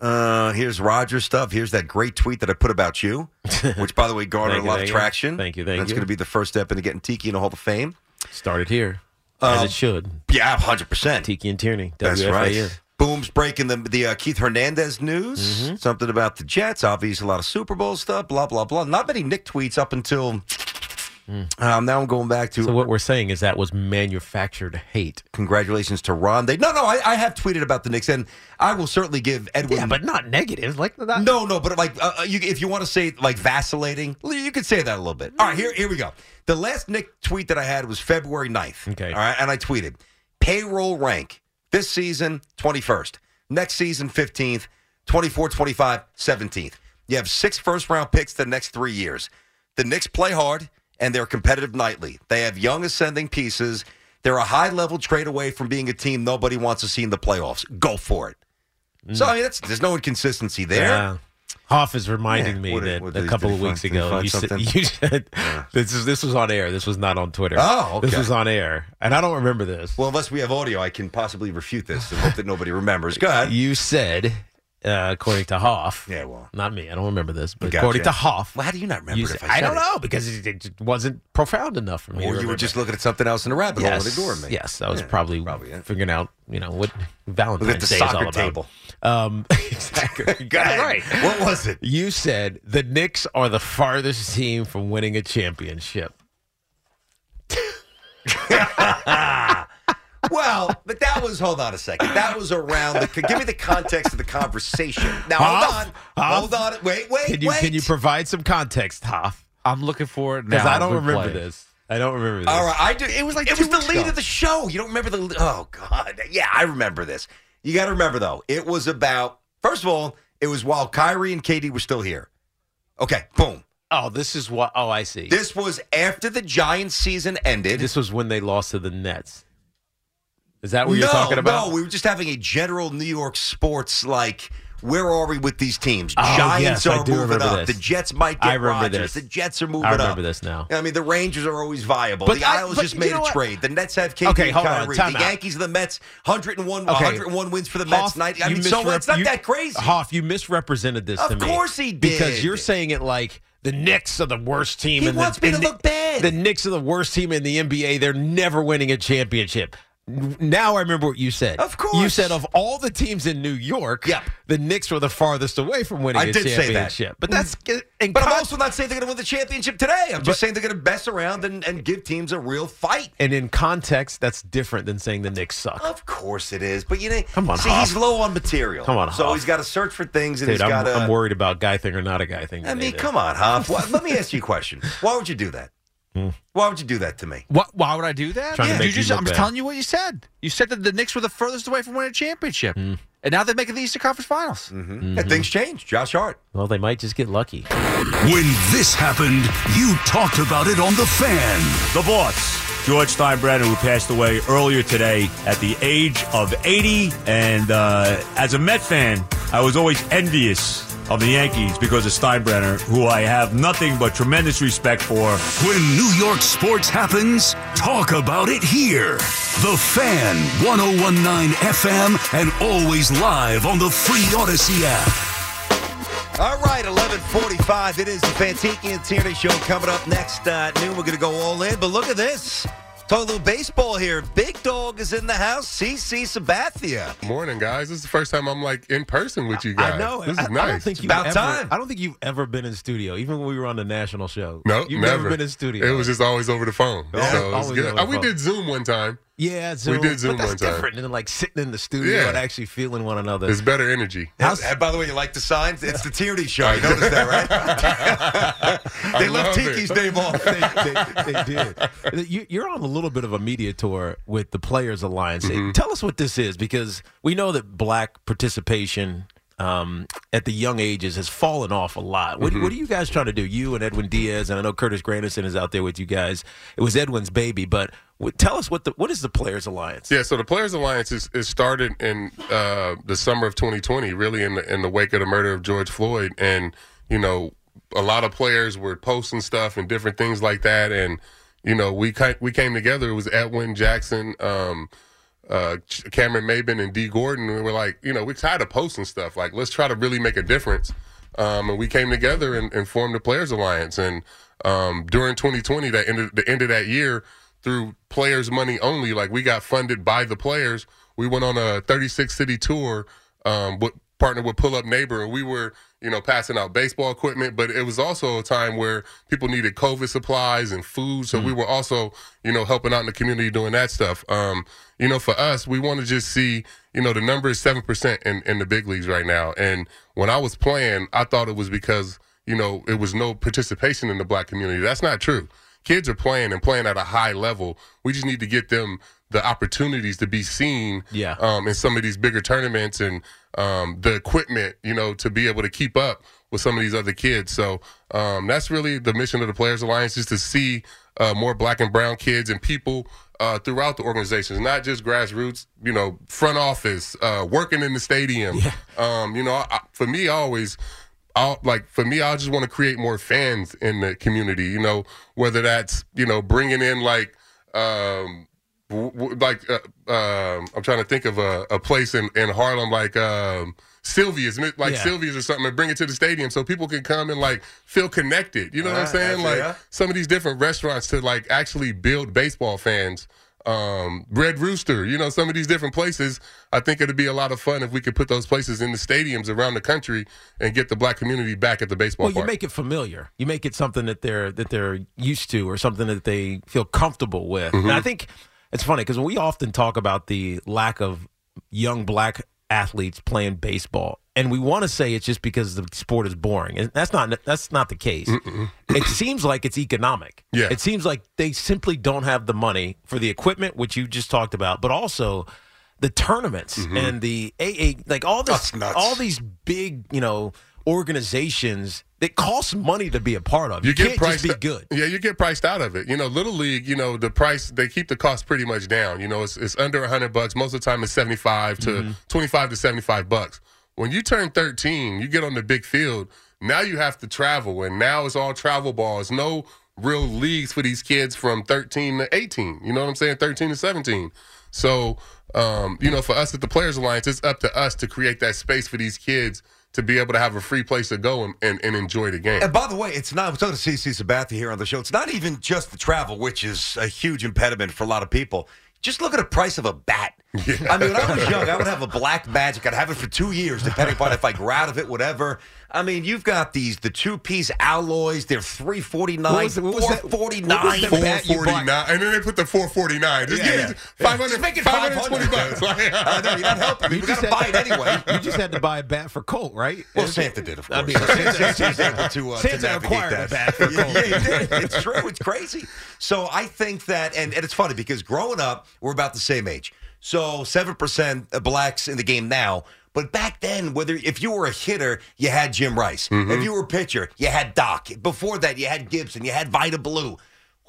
Uh, here's Roger's stuff. Here's that great tweet that I put about you, which, by the way, garnered a lot of thank you. traction. Thank you, thank That's you. going to be the first step into getting Tiki in the Hall of Fame. Started here, as Um, it should. Yeah, hundred percent. Tiki and Tierney. That's right. Boom's breaking the the uh, Keith Hernandez news. Mm-hmm. Something about the Jets. Obviously, a lot of Super Bowl stuff. Blah blah blah. Not many Knick tweets up until. Um, now I'm going back to. So what we're saying is that was manufactured hate. congratulations to Ron. They no no. I, I have tweeted about the Knicks, and I will certainly give Edwin. Yeah, but not negative. Like that. no no. But like, uh, you, if you want to say like vacillating, you could say that a little bit. All right, here here we go. The last Knick tweet that I had was February 9th. Okay. All right, and I tweeted payroll rank this season 21st, next season 15th, 24, 25, 17th. You have six first round picks the next three years. The Knicks play hard and they're competitive nightly. They have young ascending pieces. They're a high level trade away from being a team nobody wants to see in the playoffs. Go for it. So mm. I mean, that's, there's no inconsistency there. Yeah. Hoff is reminding Yeah, me what that what a couple of he weeks find- ago you said, you said this is this was on air. This was not on Twitter. Oh, This was on air, and I don't remember this. Well, unless we have audio, I can possibly refute this and hope that nobody remembers. Go ahead. You said, uh, according to Hoff. Yeah, well, not me. I don't remember this, but Gotcha. according to Hoff. Well, how do you not remember you it if said- I I, don't it? know because it, it wasn't profound enough for me. Or you were just looking at something else in the rabbit hole and ignoring me. Yes, I was Yeah, probably, yeah. figuring out, you know, what Valentine's Look at the Day is all about. table. Um, exactly. Got it right. What was it? You said the Knicks are the farthest team from winning a championship. Well, but that was hold on a second. That was around the give me the context of the conversation. Now hold on. Hoff? Hold on. Wait, wait, Can you wait. can you provide some context, Hoff? I'm looking for it Because now. I don't remember play. this. I don't remember this. All right, I do. It was like it was the lead ago. of the show. You don't remember the? Oh God, yeah, I remember this. You got to remember though, it was about first of all, it was while Kyrie and KD were still here. Okay, boom. Oh, this is what. Oh, I see. This was after the Giants season ended. This was when they lost to the Nets. Is that what no, you're talking about? No, we were just having a general New York sports like. Where are we with these teams? Oh, Giants yes, are moving up. this. The Jets might get Rodgers. this. The Jets are moving up. I up. remember this now. I mean, the Rangers are always viable. But the I- Isles just made a what? trade. The Nets have KD Okay, hold on, Kyrie. time the out. Yankees and the Mets, 101, Okay. 101 wins for the Mets. Hoff, 90, I mean, so it's not you- that crazy. Hoff, you misrepresented this Of to me. course he did. Because you're saying it like the Knicks are the worst team. He in wants the, me to and look bad. The Knicks are the worst team in the NBA. They're never winning a championship. Now I remember what you said. Of course. You said of all the teams in New York, Yep. the Knicks were the farthest away from winning I a did say that. championship. But that's mm. in But I'm also not saying they're going to win the championship today. I'm But- just saying they're going to mess around and, and give teams a real fight. and in context, that's different than saying the Knicks suck. Of course it is. But you know, Come on, see, he's low on material. Come on, So he's got to search for things and Dude, he's I'm, got to. I'm worried about guy thing or not a guy thing. I mean, come on. Why- let me ask you a question. Why would you do that? Mm. Why would you do that to me? What? Why would I do that? Trying to Yeah, make you just, you look I'm bad. telling you what you said. You said that the Knicks were the furthest away from winning a championship, mm. and now they're making the Eastern Conference Finals. Mm-hmm. Mm-hmm. And things change. Josh Hart. Well, they might just get lucky. When this happened, you talked about it on The Fan. The boss, George Steinbrenner, who passed away earlier today at the age of 80. And uh, as a Met fan, I was always envious of the Yankees because of Steinbrenner, who I have nothing but tremendous respect for. When New York sports happens, talk about it here. The Fan, 1019 FM, and always live on the free Audacy app. All right, 1145. It is the Fantiki and Tierney show coming up next uh, at noon. We're going to go all in. But look at this. Talk a little baseball here. Big Dog is in the house. CC Sabathia. Morning, guys. This is the first time I'm like in person with you guys. I know. This is I, nice. I don't think It's you've about ever, time. I don't think you've ever been in studio, even when we were on the national show. no, you've never. been in studio. It was just always over the phone. Yeah, so it's always good. over the Uh, we phone. did Zoom one time. Yeah, Zoom, did Zoom but that's one time. different than like sitting in the studio Yeah. and actually feeling one another. It's better energy. And, and by the way, you like the signs? It's the Tierney show. You noticed that, right? they left love it. Tiki's name off. they, they, they did. You, you're on a little bit of a media tour with the Players Alliance. Mm-hmm. Tell us what this is, because we know that black participation um, at the young ages has fallen off a lot. What, Mm-hmm. what are you guys trying to do? You and Edwin Diaz, and I know Curtis Granderson is out there with you guys. It was Edwin's baby, but w- tell us what the what is the Players Alliance? Yeah, so the Players Alliance is, is started in uh, the summer of 2020, really in the, in the wake of the murder of George Floyd, and you know, a lot of players were posting stuff and different things like that, and you know, we we came together. It was Edwin Jackson, um, uh, Cameron Maybin, and Dee Gordon. We were like, you know, we're tired of posting stuff. Like, let's try to really make a difference. Um, and we came together and, and formed the Players Alliance. And um, during 2020, that ended the end of that year through players' money only. Like we got funded by the players. We went on a 36 city tour. Um, with, partnered with Pull Up Neighbor, and we were, you know, passing out baseball equipment. But it was also a time where people needed COVID supplies and food, so we were also, you know, helping out in the community doing that stuff. Um, you know, for us, we want to just see, you know, the number is seven percent in in the big leagues right now. And when I was playing, I thought it was because you know it was no participation in the black community. That's not true. Kids are playing and playing at a high level. We just need to get them the opportunities to be seen Yeah. um, in some of these bigger tournaments and um, the equipment, you know, to be able to keep up with some of these other kids. So um, that's really the mission of the Players Alliance is to see uh, more black and brown kids and people uh, throughout the organizations, not just grassroots, you know, front office, uh, working in the stadium. Um, you know, I, for me, I always, I'll, like for me, I just want to create more fans in the community. You know, whether that's you know bringing in like um, like uh, um, I'm trying to think of a, a place in, in Harlem like um, Sylvia's, like Yeah. Sylvia's or something, and bring it to the stadium so people can come and like feel connected. You know what I'm saying? Like yeah. some of these different restaurants to like actually build baseball fans. Um, Red Rooster, you know, some of these different places. I think it'd be a lot of fun if we could put those places in the stadiums around the country and get the black community back at the baseball Well, you make it familiar. You make it something that they're that they're used to, or something that they feel comfortable with. And I think it's funny because we often talk about the lack of young black athletes playing baseball, and we want to say it's just because the sport is boring, and that's not that's not the case. It seems like it's economic. Yeah. it seems like they simply don't have the money for the equipment, which you just talked about, but also the tournaments and the AA, like all this, all these big, you know, organizations that costs money to be a part of. You, get can't priced just be good. Yeah, you get priced out of it. You know, little league, you know, the price they keep the cost pretty much down. You know, it's it's under hundred bucks. Most of the time, it's seventy five to Mm-hmm. twenty five to seventy five bucks. When you turn thirteen, you get on the big field. Now you have to travel, and now it's all travel ball. It's no real leagues for these kids from thirteen to eighteen. You know what I'm saying? Thirteen to seventeen. So, um, you know, for us at the Players Alliance, it's up to us to create that space for these kids to be able to have a free place to go and, and, and enjoy the game. And by the way, it's not. I'm talking to CC Sabathia here on the show. It's not even just the travel, which is a huge impediment for a lot of people. Just look at the price of a bat. I mean, when I was young, I would have a black magic. I'd have it for two years, depending upon if I grew out of it, whatever. I mean, you've got these the two piece alloys. They're three forty What nine, was the- what was four that- forty what was nine. the bat you Four bought? forty nine, and then they put the four forty nine. Just Yeah, give me five Just hundred, make it five hundred twenty bucks. I know you're not helping me. We got to buy it anyway. You just had to buy a bat for Colt, right? Well, Santa did, of course. I mean, So Santa, Santa's able to, uh, to Santa navigate acquired that. a bat for yeah, Colt. yeah, he did. It's true. It's crazy. So I think that, and, and it's funny because growing up, we're about the same age. So seven percent blacks in the game now. But back then, whether if you were a hitter, you had Jim Rice. Mm-hmm. If you were a pitcher, you had Doc. Before that, you had Gibson. You had Vida Blue.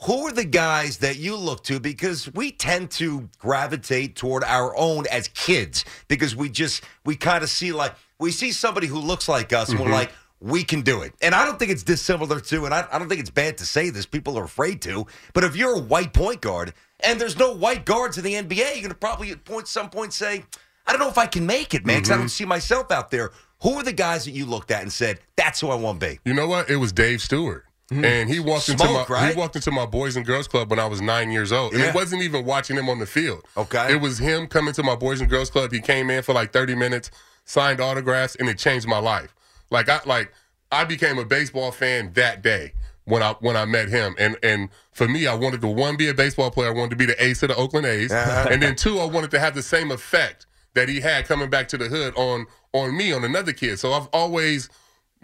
Who are the guys that you look to? Because we tend to gravitate toward our own as kids because we just we kind of see like we see somebody who looks like us and we're mm-hmm. like we can do it. And I don't think it's dissimilar to, and I, I don't think it's bad to say this. People are afraid to. But if you're a white point guard and there's no white guards in the NBA, you're going to probably at point some point say, I don't know if I can make it, man, because I don't mm-hmm. see myself out there. Who are the guys that you looked at and said, that's who I want to be? You know what? It was Dave Stewart. Mm-hmm. And he walked into my right? he walked into my boys and girls club when I was nine years old, and Yeah. it wasn't even watching him on the field. Okay. it was him coming to my boys and girls club. He came in for like thirty minutes, signed autographs, and it changed my life. Like I like I became a baseball fan that day when I when I met him, and and for me, I wanted to one be a baseball player. I wanted to be the ace of the Oakland A's, uh-huh. and then two, I wanted to have the same effect that he had coming back to the hood on on me on another kid. So I've always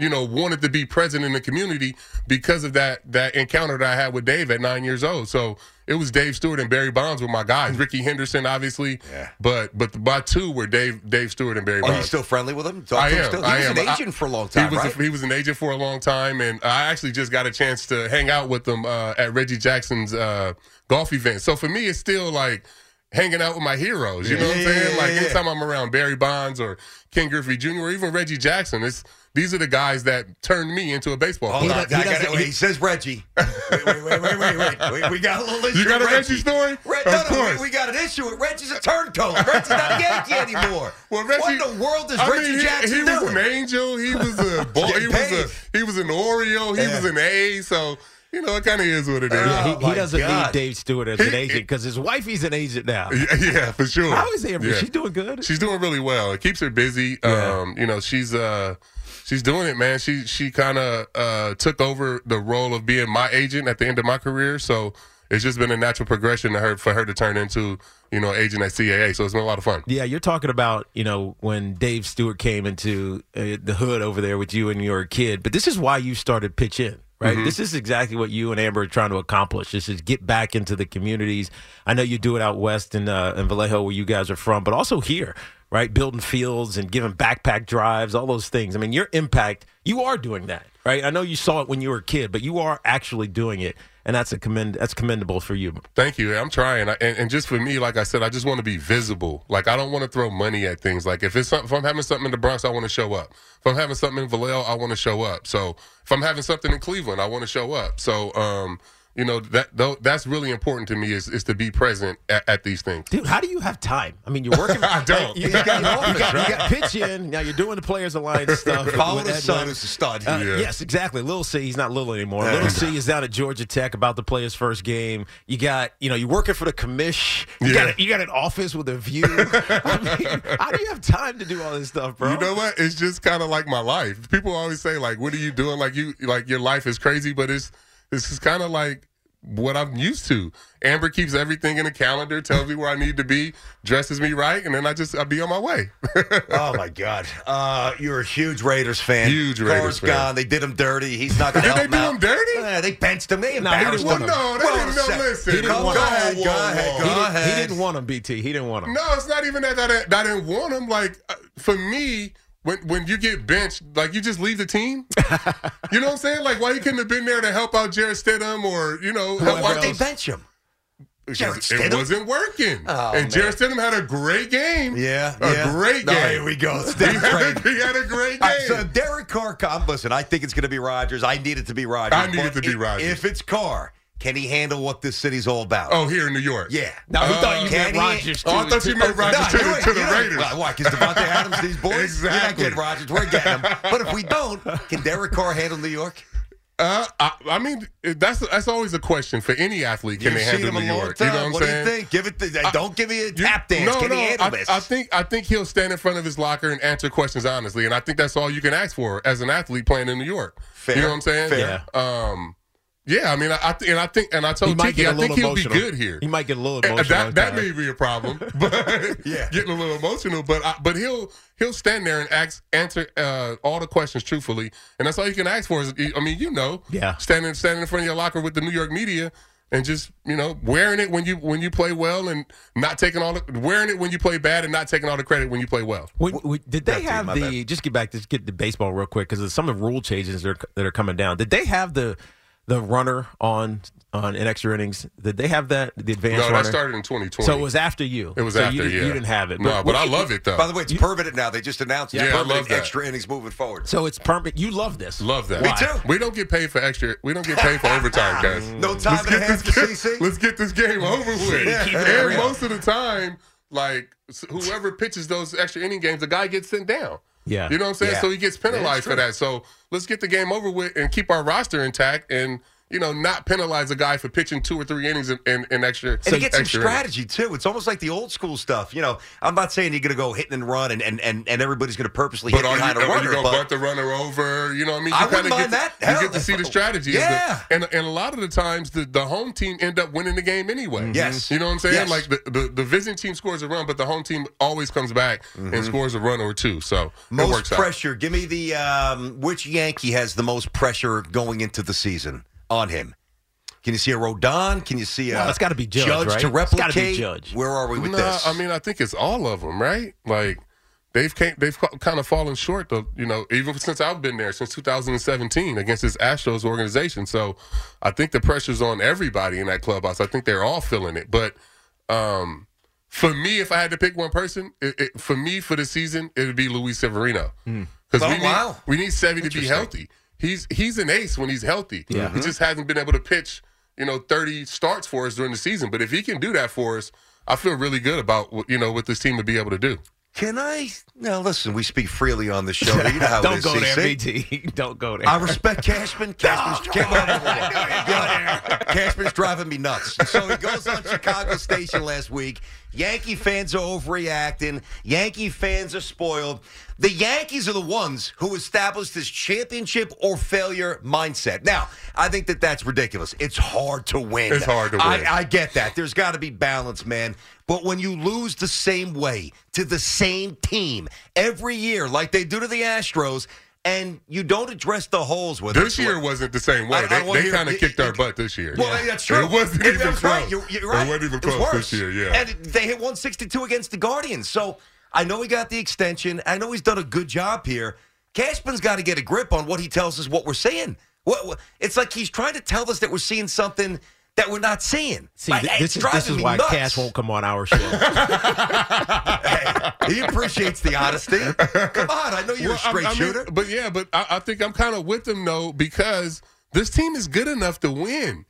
you know, wanted to be present in the community because of that that encounter that I had with Dave at nine years old. So it was Dave Stewart and Barry Bonds were my guys. Rickey Henderson, obviously, Yeah. but but my two were Dave Dave Stewart and Barry Are Bonds. you still friendly with him? Talk I am. still? He I was am. an I- agent for a long time, he was right? he was an agent for a long time, and I actually just got a chance to hang out with him uh, at Reggie Jackson's uh, golf event. So for me, it's still like hanging out with my heroes. You know what I'm saying? yeah, like yeah. anytime I'm around Barry Bonds or Ken Griffey Jr. or even Reggie Jackson, it's these are the guys that turned me into a baseball Hold player. on, I gotta- wait, he says Reggie. Wait, wait, wait, wait, wait, wait. wait. We got a little issue. You got a with Reggie story? Reg- Of no, no, course. we, we got an issue with Reggie's a turncoat. Reggie's not a Yankee anymore. Well, Reggie, what in the world is I Reggie mean, he- Jackson he, do? was an angel. He was a ball, he was paid. a he was an Oreo. He Yeah. was an A. So you know, it kind of is what it is. Yeah, Oh, he, my he doesn't God. need Dave Stewart as He- an agent because his wife he's an agent now. Yeah, yeah, for sure. How is Amber? Yeah. She's doing good. She's doing really well. It keeps her busy. Yeah. Um, you know, she's uh she's doing it, man. She she kind of uh took over the role of being my agent at the end of my career. So it's just been a natural progression to her for her to turn into you know agent at CAA. So it's been a lot of fun. Yeah, you're talking about you know when Dave Stewart came into uh, the hood over there with you and your kid, but this is why you started pitch in, right? Mm-hmm. This is exactly what you and Amber are trying to accomplish. This is get back into the communities. I know you do it out west in uh, in Vallejo, where you guys are from, but also here, right? Building fields and giving backpack drives, all those things. I mean, your impact, you are doing that, right? I know you saw it when you were a kid, but you are actually doing it, and that's a commend that's commendable for you. Thank you. I'm trying, I, and, and just for me, like I said, I just want to be visible. Like I don't want to throw money at things. Like if it's something, if I'm having something in the Bronx, I want to show up. If I'm having something in Vallejo, I want to show up. So if I'm having something in Cleveland, I want to show up. So um, you know that that's really important to me is is to be present at, at these things. Dude, how do you have time? I mean, you're working. I don't. You got, you got, you got, you got pitch in. Now you're doing the Players Alliance stuff. Follow the Wynn. who's a stud. Uh, Yeah. Yes, exactly. Little C, he's not little anymore. Little C is down at Georgia Tech about the players' first game. You got, you know, you're working for the commish. You Yeah. got, a, you got an office with a view. I mean, how do you have time to do all this stuff, bro? You know what? It's just kind of like my life. People always say like, "What are you doing?" Like you, like your life is crazy, but it's this is kind of like what I'm used to. Amber keeps everything in a calendar, tells me where I need to be, dresses me right, and then I just I be on my way. oh my God! Uh, you're a huge Raiders fan. Huge Carr's Raiders fan. gone. They did him dirty. He's not going to Did they do him him dirty? Yeah, they benched him. They he embarrassed didn't him. want no, they Well, didn't. No, listen. He didn't Go want him. ahead, go ahead, whoa. go He, didn't, ahead. he didn't want him, BT. He didn't want him. No, it's not even that I didn't, I didn't want him. Like uh, for me, when when you get benched, like you just leave the team. you know what I'm saying? Like why you couldn't have been there to help out Jarrett Stidham or you know Why'd out they bench him? Jarrett Because Stidham? it wasn't working. Oh, and man. Jarrett Stidham had a great game. Yeah, a yeah. great game. here we go. he, had, trade. he had a great game. right, so Derek Carr, listen, I think it's going to be Rodgers. I need it to be Rodgers. I need it to be Rodgers. If it's Carr, can he handle what this city's all about? oh, here in New York. yeah. Now he Uh, thought you can meant he- Rodgers. Oh, I thought you meant Rodgers to, you the, to the Raiders. Why? Why? Because Davante Adams, these boys, Exactly. you're not getting Rodgers. We're getting him. But if we don't, can Derek Carr handle New York? Uh, I, I mean, that's that's always a question for any athlete. Can You've they seen handle him New York? time. You know what, what I'm do saying? you think? Give it. The, I- don't give me a You- tap dance. No, can no. he handle I, this? I think I think he'll stand in front of his locker and answer questions honestly, and I think that's all you can ask for as an athlete playing in New York. Fair. You know what I'm saying? Fair. Um, yeah. I mean, I, I th- and I think and I He told might Tiki, get a I think little he'll emotional. be good here. He might get a little And emotional. that that may be a problem, but Yeah. getting a little emotional. But I, but he'll he'll stand there and ask answer uh, all the questions truthfully, and that's all you can ask for. Is I mean, you know, Yeah. standing standing in front of your locker with the New York media and just you know wearing it when you when you play well and not taking all the wearing it when you play bad and not taking all the credit when you play well. When, when- did they That's have my the? Just get back to get the baseball real quick because of some of the rule changes that are, that are coming down. Did they have the the runner on on in extra innings? Did they have that the advanced No, runner? that started in 2020. so it was after you. It was So after. You, yeah, you didn't have it. No, but I love it though. By the way, it's permanent now. They just announced it's Yeah, I permanent love that. extra innings moving forward. So it's permanent. You love this. Love that. Me too. We don't get paid for extra. We don't get paid for overtime, guys. No time let's get half this for game, CC? Let's get this game over with. Yeah. And most of the time, like whoever pitches those extra inning games, the guy gets sent down. Yeah. You know what I'm saying? Yeah. So he gets penalized for that. So let's get the game over with and keep our roster intact and you know not penalize a guy for pitching two or three innings in, in, in extra. And he gets some extra innings. strategy too. It's almost like the old school stuff. You know, I'm not saying you're going to go hitting and run and, and, and, and everybody's going to purposely But hit are you, behind a are you runner. gonna but bunt the runner over? You know what I mean? You I wouldn't mind get, that. You Hell, get to see the strategy. Yeah. the, and and a lot of the times the, the home team end up winning the game anyway. Yes. You know what I'm saying? Yes. Like the, the, the visiting team scores a run, but the home team always comes back and scores a run or two. So it most works out. pressure. Give me the um, which Yankee has the most pressure going into the season on him. Can you see a Rodon? Can you see a Well, it's gotta be Judge, right? to It's replicate? gotta be Judge. Where are we with Nah, this? I mean, I think it's all of them, right? Like they've came, they've kind of fallen short of you know even since I've been there since 2017 against this Astros organization. So I think the pressure's on everybody in that clubhouse. I think they're all feeling it. But um, for me, if I had to pick one person, it, it, for me for the season, it would be Luis Severino because Oh, we need wow. we need Sevy to be healthy. He's he's an ace when he's healthy. Yeah. He just hasn't been able to pitch, you know, 30 starts for us during the season. But if he can do that for us, I feel really good about what you know what this team would be able to do. Can I? Now listen, we speak freely on the show. You know how it Don't is, go there, CC. BT. Don't go there. I respect Cashman. Cashman's, Cashman's driving me nuts. So he goes on Chicago Station last week. Yankee fans are overreacting. Yankee fans are spoiled. The Yankees are the ones who established this championship or failure mindset. Now, I think that that's ridiculous. It's hard to win. It's hard to win. I, I get that. There's got to be balance, man. But when you lose the same way to the same team every year, like they do to the Astros, and you don't address the holes with This it. year wasn't the same way. I- I they they kind of kicked y- our butt this year. Well, that's true. It wasn't It- even close. right. You're, you're right. It wasn't even It was close worse. this year. Yeah. And they hit 162 against the Guardians. So I know he got the extension. I know he's done a good job here. Cashman's got to get a grip on what he tells us what we're seeing. What, what- it's like he's trying to tell us that we're seeing something that we're not seeing. See, Like, th- it's this, is, this is why nuts. Cash won't come on our show. hey, He appreciates the honesty. Come on, I know you're Well, a straight I, I mean, shooter. but yeah, but I, I think I'm kind of with them though because this team is good enough to win.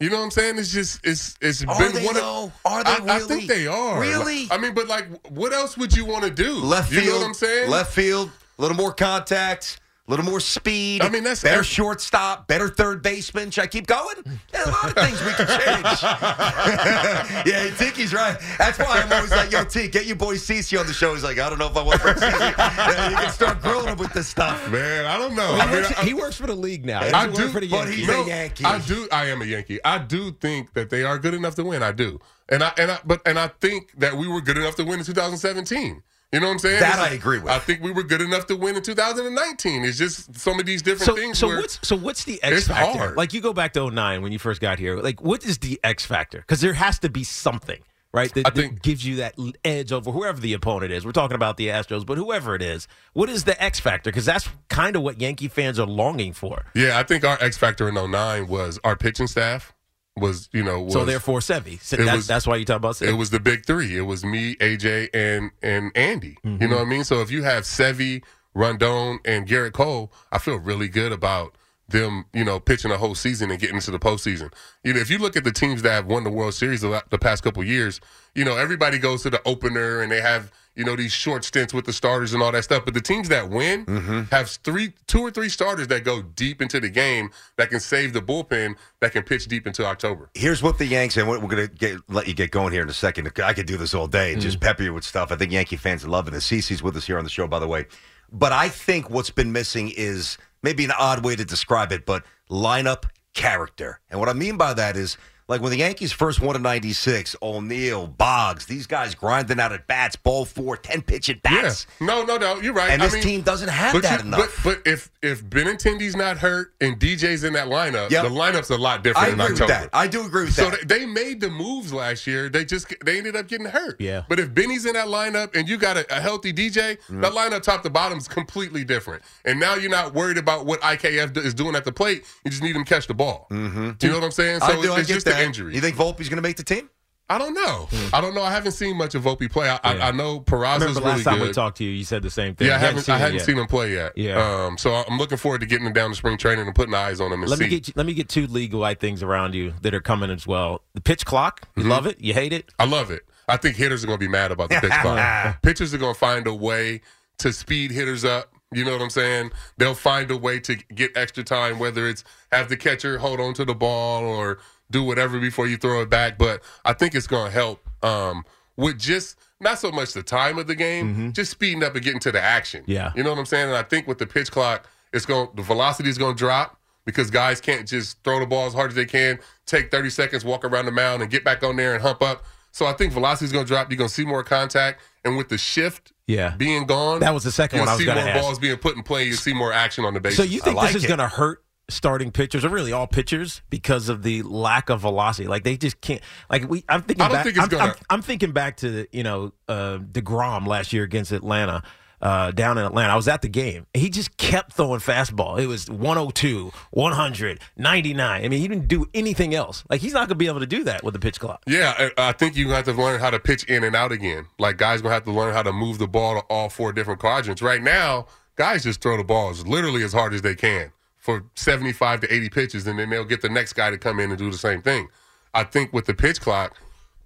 You know what I'm saying? It's just it's it's Are been they, one though? of Are they I, I think they are. Really? I mean, but like, what else would you want to do? Left You field. know what I'm saying? Left field, a little more contact, a little more speed. I mean, that's better every- shortstop, better third baseman. Should I keep going? There's a lot of things we can change. yeah, Tiki's right. That's why I'm always like, yo, T, get your boy CC on the show. He's like, I don't know if I want to bring CC. Yeah, you can start grilling him with this stuff. Man, I don't know. he, I mean, works, I- he works for the league now. I do, for the but Yankees. he's no, a Yankee. I do. I am a Yankee. I do think that they are good enough to win. I do, and I and I but and I think that we were good enough to win in 2017. You know what I'm saying? That I agree with. I think we were good enough to win in 2019. It's just some of these different so, things. so what's so what's the X factor? hard. Like you go back to 09 when you first got here. Like what is the X factor? Because there has to be something, right? That, I that gives you that edge over whoever the opponent is. We're talking about the Astros, but whoever it is, what is the X factor? Because that's kind of what Yankee fans are longing for. Yeah, I think our X factor in 09 was our pitching staff was you know was, so therefore, Sevy. So that- was- that's why you talk about Sevy. It was the big three. It was me, AJ, and and Andy. Mm-hmm. You know what I mean? So if you have Sevy, Rodon, and Gerrit Cole, I feel really good about them. You know, pitching a whole season and getting into the postseason. You know, if you look at the teams that have won the World Series the, the past couple years, you know everybody goes to the opener and they have you know these short stints with the starters and all that stuff. But the teams that win Mm-hmm. have three, two or three starters that go deep into the game that can save the bullpen that can pitch deep into October. Here's what the Yanks and we're going to get let you get going here in a second. I could do this all day and Mm. just pepper you with stuff. I think Yankee fans are loving this. CC's with us here on the show, by the way. But I think what's been missing is maybe an odd way to describe it, but lineup character. And what I mean by that is like when the Yankees first won in 96, O'Neill, Boggs, these guys grinding out at bats, ball four, 10 pitch at bats. Yeah. No, no, no. You're right. And I this mean, team doesn't have but that you- enough. But, but if if Benintendi's not hurt and DJ's in that lineup, Yep. the lineup's a lot different I in agree with October. that. I do agree with so that. they, they made the moves last year. They just they ended up getting hurt. Yeah. But if Benny's in that lineup and you got a, a healthy DJ, Mm-hmm. that lineup top to bottom is completely different. And now you're not worried about what IKF is doing at the plate. You just need him to catch the ball. Mm-hmm. You know what I'm saying? So I do, I it's get just that. An injury. You think Volpe's going to make the team? I don't know. I don't know. I haven't seen much of Volpe play. I, I, Yeah. I know I Peraza's remember really last time good. we talked to you, you said the same thing. Yeah, I You haven't. I it hadn't seen him play yet. Yeah. Um, so I'm looking forward to getting him down to spring training and putting eyes on him and Let see. me get let me get two legal wide things around you that are coming as well. The pitch clock, you Mm-hmm. love it, you hate it. I love it. I think hitters are going to be mad about the pitch clock. Pitchers are going to find a way to speed hitters up. You know what I'm saying? They'll find a way to get extra time, whether it's have the catcher hold on to the ball or do whatever before you throw it back. But I think it's going to help um, with just not so much the time of the game, just speeding up and getting to the action. Yeah. You know what I'm saying? And I think with the pitch clock, it's going the velocity is going to drop because guys can't just throw the ball as hard as they can, take 30 seconds, walk around the mound, and get back on there and hump up. So I think velocity is going to drop. You're going to see more contact, and with the shift Yeah. being gone, That was the second one I was see gonna more ask. balls being put in play. You see more action on the base. So you think like this is going to hurt starting pitchers, or really all pitchers, because of the lack of velocity? Like they just can't. Like we, I'm thinking. I don't back, think it's I'm, gonna- I'm, I'm thinking back to you know uh, Degrom last year against Atlanta. Uh, down in Atlanta, I was at the game. He just kept throwing fastball. It was 102, 100, 99. I mean, he didn't do anything else. Like he's not going to be able to do that with the pitch clock. Yeah, I I think you have to learn how to pitch in and out again. Like guys gonna have to learn how to move the ball to all four different quadrants. Right now, guys just throw the balls literally as hard as they can for 75 to 80 pitches, and then they'll get the next guy to come in and do the same thing. I think with the pitch clock,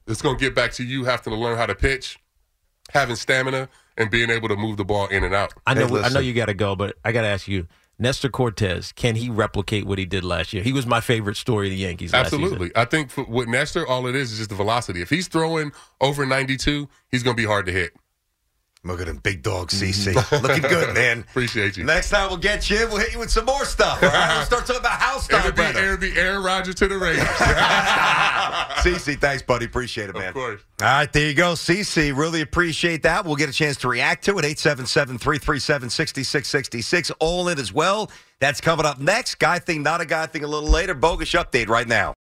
it's gonna get back to you having to learn how to pitch, having stamina, and being able to move the ball in and out. I know. Hey, I know you got to go, but I got to ask you. Nestor Cortes, can he replicate what he did last year? He was my favorite story of the Yankees. Last. Absolutely. I think for, with Nestor, all it is is just the velocity. If he's throwing over 92, he's going to be hard to hit. Look at him, big dog CC. Mm-hmm. Looking good, man. Appreciate you. Next time we'll get you. We'll hit you with some more stuff. All right, we'll start talking about house It'll time. be, it'll be Aaron Rodgers to the Raiders. CC, thanks, buddy. Appreciate it, man. Of course. All right, there you go, CC. Really appreciate that. We'll get a chance to react to it. 877 337 6666. All in as well. That's coming up next. Guy thing, not a guy thing a little later. Bogus update right now.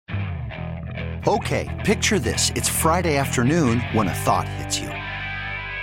Okay, picture this. It's Friday afternoon when a thought hits you.